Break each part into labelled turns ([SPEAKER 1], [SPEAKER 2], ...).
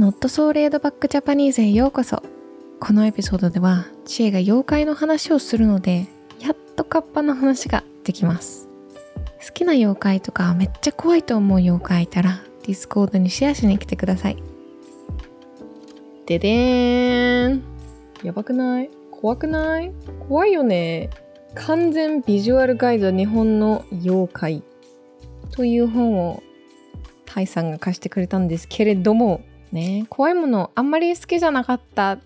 [SPEAKER 1] Not So Laid Back Japanese へようこそ。このエピソードでは知恵が妖怪の話をするのでやっとカッパの話ができます。好きな妖怪とかめっちゃ怖いと思う妖怪いたら Discord にシェアしに来てください。ででーん。やばくない？怖くない？怖いよね。完全ビジュアルガイド日本の妖怪。という本をタイさんが貸してくれたんですけれどもね。怖いものあんまり好きじゃなかった。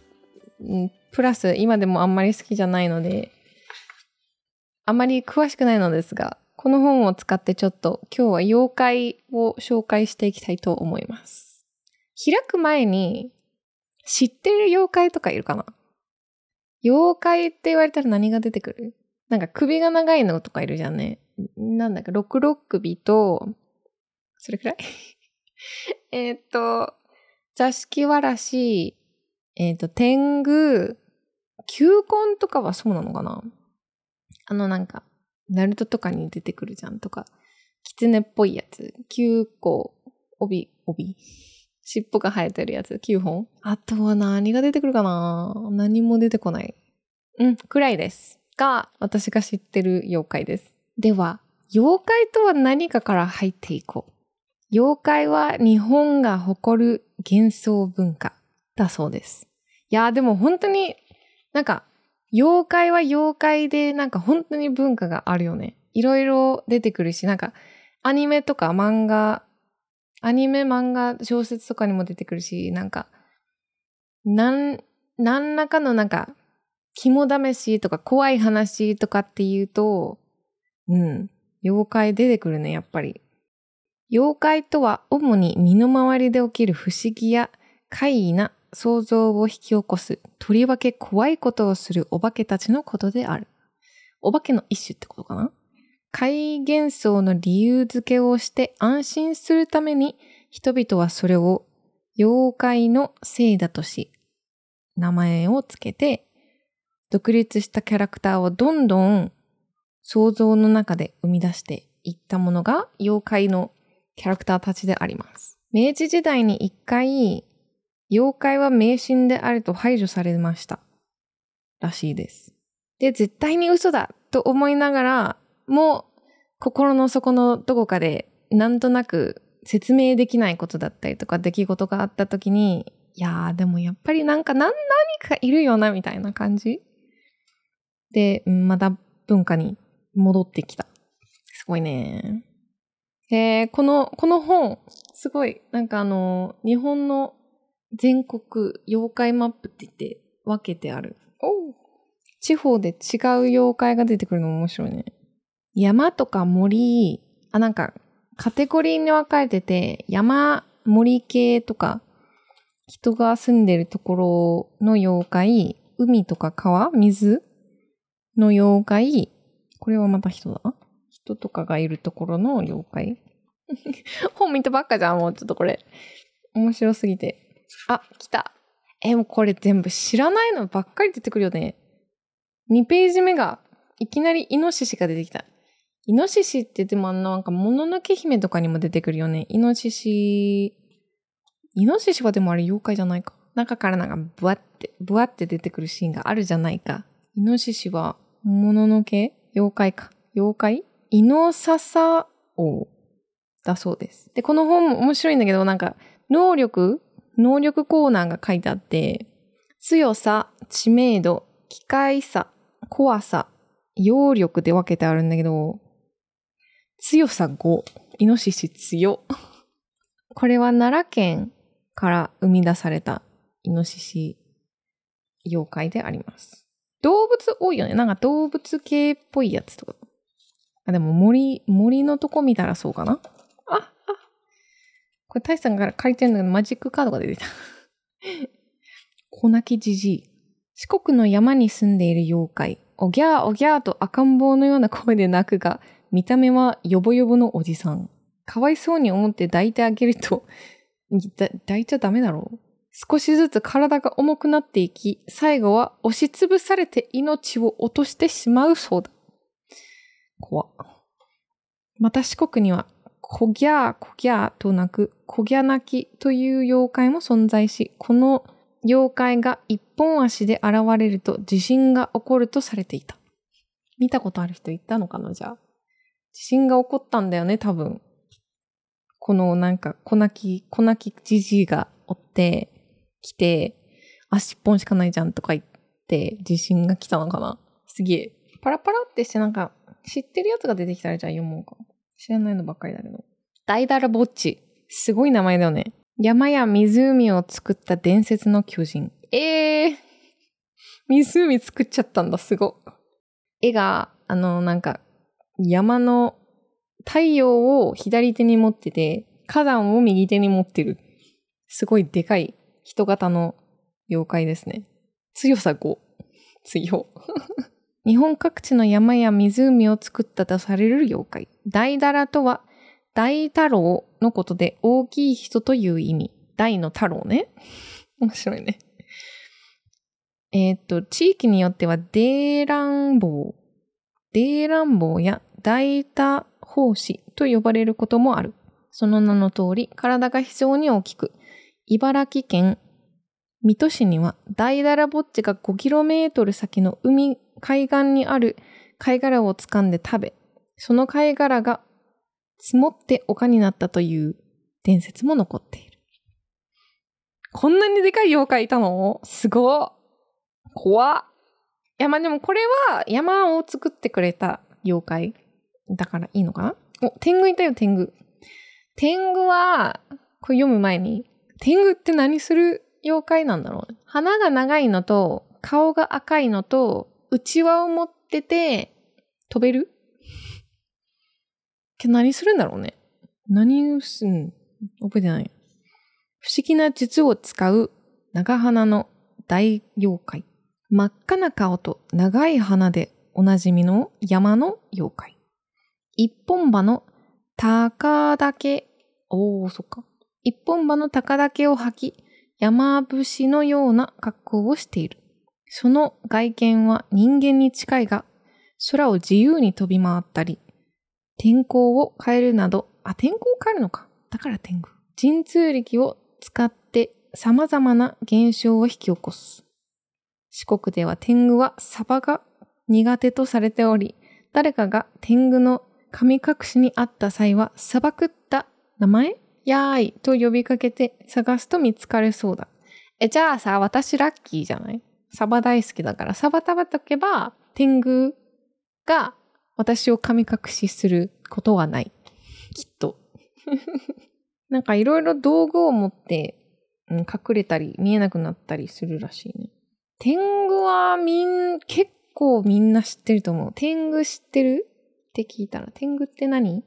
[SPEAKER 1] プラス今でもあんまり好きじゃないのであまり詳しくないのですがこの本を使ってちょっと今日は妖怪を紹介していきたいと思います。開く前に知ってる妖怪とかいるかな？妖怪って言われたら何が出てくる？なんか首が長いのとかいるじゃんね。なんだか、六六首と、それくらい？えっと、座敷わらし、えっ、ー、と、天狗、球根とかはそうなのかな？あのなんか、ナルトとかに出てくるじゃんとか、狐っぽいやつ、9個、帯、帯？尻尾が生えてるやつ、9本？あとは何が出てくるかな？何も出てこない。うん、くらいです。が、私が知ってる妖怪です。では、妖怪とは何かから入っていこう。妖怪は日本が誇る幻想文化だそうです。いやでも本当になんか妖怪は妖怪でなんか本当に文化があるよね。いろいろ出てくるし、なんかアニメとか漫画、アニメ漫画小説とかにも出てくるし、なんか、なん、何らかのなんか、肝試しとか怖い話とかっていうと、うん、妖怪出てくるね、やっぱり。妖怪とは主に身の回りで起きる不思議や怪異な想像を引き起こす、とりわけ怖いことをするお化けたちのことである。お化けの一種ってことかな怪異幻想の理由付けをして安心するために人々はそれを妖怪のせいだとし、名前をつけて、独立したキャラクターをどんどん想像の中で生み出していったものが妖怪のキャラクターたちであります。明治時代に一回妖怪は迷信であると排除されました。らしいです。で、絶対に嘘だと思いながら、もう心の底のどこかでなんとなく説明できないことだったりとか出来事があった時に、いやーでもやっぱりなんか何かいるよなみたいな感じで、また文化に戻ってきた。すごいね。えー、この、この本、すごい、なんかあの、日本の全国妖怪マップって言って分けてある。地方で違う妖怪が出てくるのも面白いね。山とか森、あ、なんかカテゴリーに分かれてて、山、森系とか、人が住んでるところの妖怪、海とか川、水の妖怪、これはまた人だ？な。人とかがいるところの妖怪。本見たばっかじゃん、もうちょっとこれ。面白すぎて。あ、来た。え、もうこれ全部知らないのばっかり出てくるよね。2ページ目が、いきなりイノシシが出てきた。イノシシってでもなんか、もののけ姫とかにも出てくるよね。イノシシ、イノシシはでもあれ妖怪じゃないか。中からなんか、ブワって、ブワって出てくるシーンがあるじゃないか。イノシシは、もののけ？妖怪か。妖怪？イノササ王だそうです。で、この本も面白いんだけど、なんか、能力能力コーナーが書いてあって、強さ、知名度、機械さ、怖さ、揚力で分けてあるんだけど、強さ5、イノシシ強。これは奈良県から生み出されたイノシシ妖怪であります。動物多いよね。なんか動物系っぽいやつとか。あ、でも森、森のとこ見たらそうかな？あ、これ、タイさんから借りてるんだけど、マジックカードが出てた。小泣きじじい。四国の山に住んでいる妖怪。おぎゃーおぎゃーと赤ん坊のような声で泣くが、見た目はヨボヨボのおじさん。かわいそうに思って抱いてあげると、抱いちゃダメだろう？少しずつ体が重くなっていき、最後は押しつぶされて命を落としてしまうそうだ。怖また四国にはこぎゃーこぎゃーと鳴くこぎゃ泣きという妖怪も存在し、この妖怪が一本足で現れると地震が起こるとされていた。見たことある人いたのかなじゃあ。地震が起こったんだよね、多分。このなんか、小泣き、小泣きじじいがおって、来て、足一本しかないじゃんとか言って、地震が来たのかなすげえ。パラパラってしてなんか、知ってるやつが出てきたらじゃあ読もうか。知らないのばっかりだけど。ダイダラボッチ。すごい名前だよね。山や湖を作った伝説の巨人。えー、湖作っちゃったんだ、すご。絵が、あの、なんか、山の太陽を左手に持ってて、火山を右手に持ってる。すごいでかい人型の妖怪ですね。強さ5。強。日本各地の山や湖を作ったとされる妖怪。大だらとは、大太郎のことで大きい人という意味。大の太郎ね。面白いね。えー、っと、地域によっては、デーランボー、デーランボーや大太胞子と呼ばれることもある。その名の通り、体が非常に大きく、茨城県水戸市には大だらぼっちが 5km 先の海、海岸にある貝殻を掴んで食べ、その貝殻が積もって丘になったという伝説も残っている。こんなにでかい妖怪いたの？すご怖っ。いや、まあでもこれは山を作ってくれた妖怪だからいいのかな？お、天狗いたよ、天狗。天狗は、これ読む前に、天狗って何する妖怪なんだろう？ね。鼻が長いのと、顔が赤いのと、内輪を持ってて、飛べる？何するんだろうね。何をすん、覚えてない。不思議な術を使う長鼻の大妖怪。真っ赤な顔と長い鼻でおなじみの山の妖怪。一本歯の高岳、おー、そっか。一本歯の高岳を吐き、山伏のような格好をしている。その外見は人間に近いが、空を自由に飛び回ったり、天候を変えるなど、あ、天候を変えるのか。だから天狗。神通力を使って様々な現象を引き起こす。四国では天狗はサバが苦手とされており、誰かが天狗の神隠しにあった際は、砂漠った名前やーいと呼びかけて探すと見つかるそうだ。え、じゃあさ、私ラッキーじゃない？サバ大好きだから、サバ食べとけば、天狗が私を神隠しすることはない。きっと。なんかいろいろ道具を持って、うん、隠れたり見えなくなったりするらしいね。天狗はみん、結構みんな知ってると思う。天狗知ってるって聞いたら、天狗って何？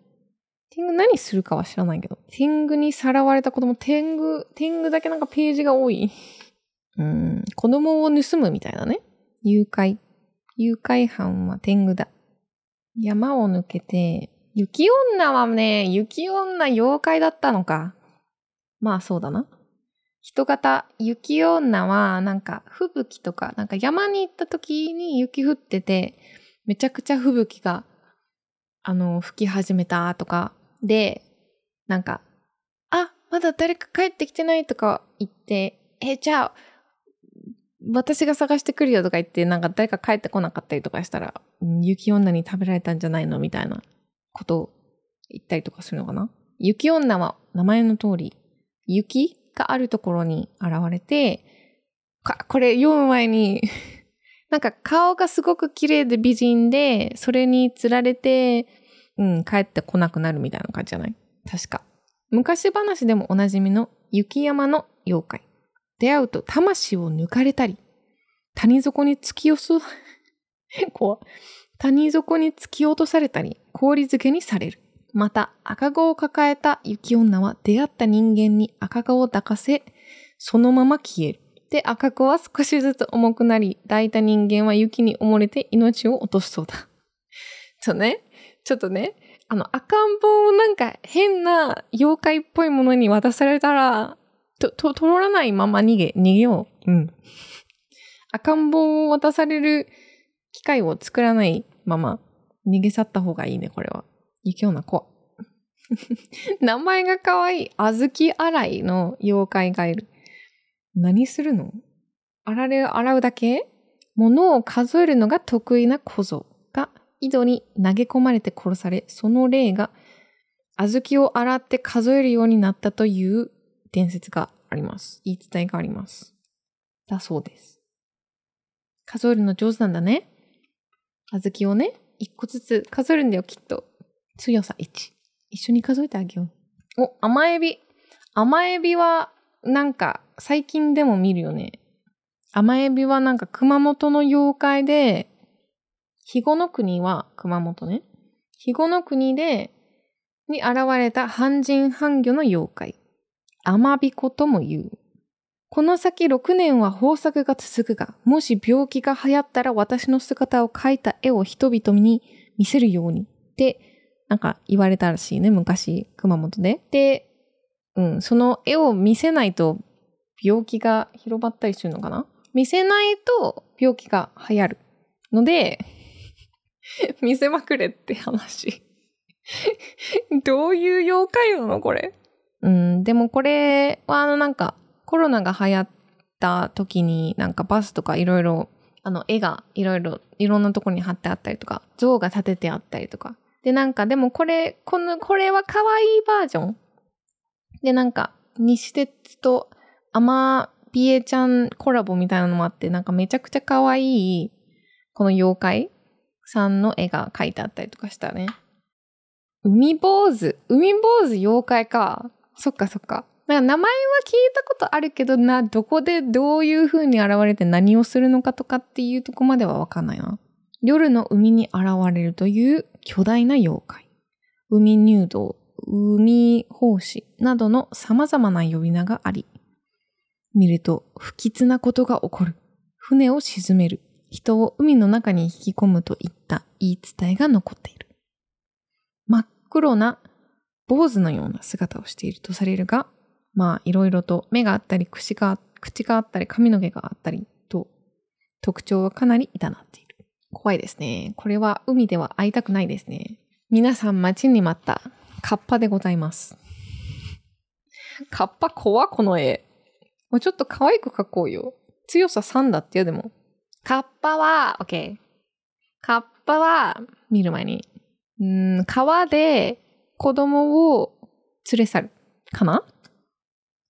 [SPEAKER 1] 天狗何するかは知らないけど。天狗にさらわれた子供、天狗、天狗だけなんかページが多い。うん、子供を盗むみたいなね。誘拐。誘拐犯は天狗だ。山を抜けて、雪女はね、雪女妖怪だったのか。まあそうだな。人型、雪女はなんか吹雪とか、なんか山に行った時に雪降ってて、めちゃくちゃ吹雪があの、吹き始めたとか、で、なんか、あ、まだ誰か帰ってきてないとか言って、え、じゃあ、私が探してくるよとか言って、なんか誰か帰ってこなかったりとかしたら、雪女に食べられたんじゃないの？みたいなことを言ったりとかするのかな雪女は名前の通り、雪があるところに現れて、これ読む前に なんか顔がすごく綺麗で美人で、それに釣られて、うん、帰ってこなくなるみたいな感じじゃない？確か。昔話でもおなじみの雪山の妖怪。出会うと魂を抜かれたり、谷底に突き落と、怖谷底に突き落とされたり、氷漬けにされる。また、赤子を抱えた雪女は出会った人間に赤子を抱かせ、そのまま消える。で、赤子は少しずつ重くなり、抱いた人間は雪に埋もれて命を落としそうだ。ちょね、ちょっとね、あの、赤ん坊をなんか変な妖怪っぽいものに渡されたら、と、と、通らないまま逃げ、逃げよう。うん。赤ん坊を渡される機会を作らないまま逃げ去った方がいいね、これは。雪女怖名前が可愛い。あずき洗いの妖怪がいる。何するの？洗れを、洗うだけ？物を数えるのが得意な小僧が井戸に投げ込まれて殺され、その霊が小豆を洗って数えるようになったという伝説があります。言い伝えがあります。だそうです。数えるの上手なんだね。小豆をね、一個ずつ数えるんだよ、きっと。強さ1。一緒に数えてあげよう。お、甘エビ。甘エビは、なんか、最近でも見るよね。甘エビはなんか熊本の妖怪で、肥後の国は熊本ね。肥後の国で、に現れた半人半魚の妖怪。甘びことも言う。この先6年は豊作が続くが、もし病気が流行ったら私の姿を描いた絵を人々に見せるようにってなんか言われたらしいね、昔、熊本で。で、うん、その絵を見せないと病気が広まったりするのかな？見せないと病気が流行るので、見せまくれって話。どういう妖怪なのこれ？うん、でもこれはあのなんかコロナが流行った時になんかバスとかいろいろあの絵がいろいろいろんなとこに貼ってあったりとか像が立ててあったりとかでなんかでもこれこのこれは可愛いバージョン？でなんか西鉄とアマビエちゃんコラボみたいなのもあってなんかめちゃくちゃ可愛いこの妖怪さんの絵が描いてあったりとかしたね。海坊主。海坊主妖怪か。そっかそっか。なんか名前は聞いたことあるけどな、どこでどういう風に現れて何をするのかとかっていうとこまではわかんないな。夜の海に現れるという巨大な妖怪。海入道、海奉仕などの様々な呼び名があり、見ると不吉なことが起こる。船を沈める。人を海の中に引き込むといった言い伝えが残っている。真っ黒な坊主のような姿をしているとされるが、まあいろいろと目があったり口が、口があったり髪の毛があったりと特徴はかなり異なっている。怖いですね。これは海では会いたくないですね。皆さん待ちに待ったカッパでございます。カッパ怖この絵。もうちょっと可愛く描こうよ。強さ3だってよ、でも。カッパは、OK。カッパは、見る前に、うん、川で子供を連れ去る。かな？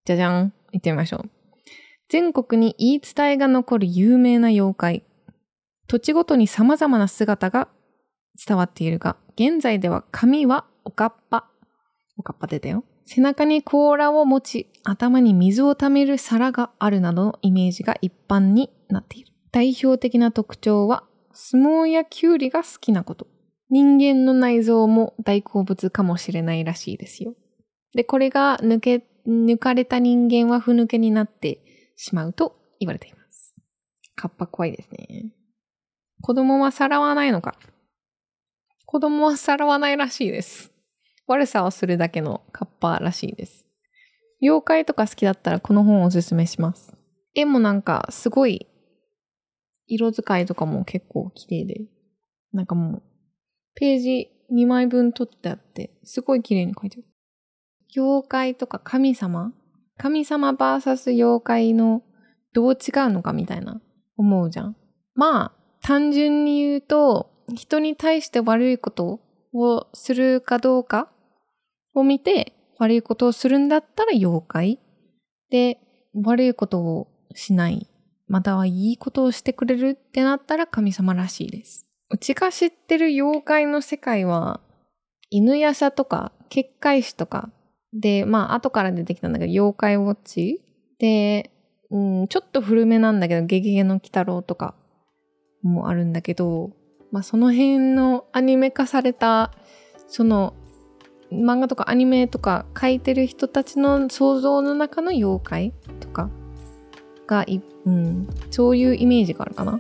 [SPEAKER 1] じゃじゃん。行ってみましょう。全国に言い伝えが残る有名な妖怪。土地ごとに様々な姿が伝わっているが、現在では髪はおかっぱ。おかっぱ出たよ。背中に甲羅を持ち、頭に水を溜める皿があるなどのイメージが一般になっている。代表的な特徴は、相撲やキュウリが好きなこと。人間の内臓も大好物かもしれないらしいですよ。で、これが抜け、抜かれた人間は不抜けになってしまうと言われています。カッパ怖いですね。子供はさらわないのか。子供はさらわないらしいです。悪さをするだけのカッパらしいです。妖怪とか好きだったらこの本をおすすめします。絵もなんかすごい色使いとかも結構綺麗で、なんかもうページ2枚分取ってあって、すごい綺麗に書いてある。妖怪とか神様？神様 VS 妖怪のどう違うのかみたいな思うじゃん。まあ、単純に言うと、人に対して悪いことをするかどうかを見て、悪いことをするんだったら妖怪。で、悪いことをしない。またはいいことをしてくれるってなったら神様らしいです。うちが知ってる妖怪の世界は、犬夜叉とか、結界師とか、で、まあ、後から出てきたんだけど、妖怪ウォッチで、うん、ちょっと古めなんだけど、ゲゲゲの鬼太郎とかもあるんだけど、まあ、その辺のアニメ化された、その、漫画とかアニメとか書いてる人たちの想像の中の妖怪とかがい、うん、そういうイメージがあるかな。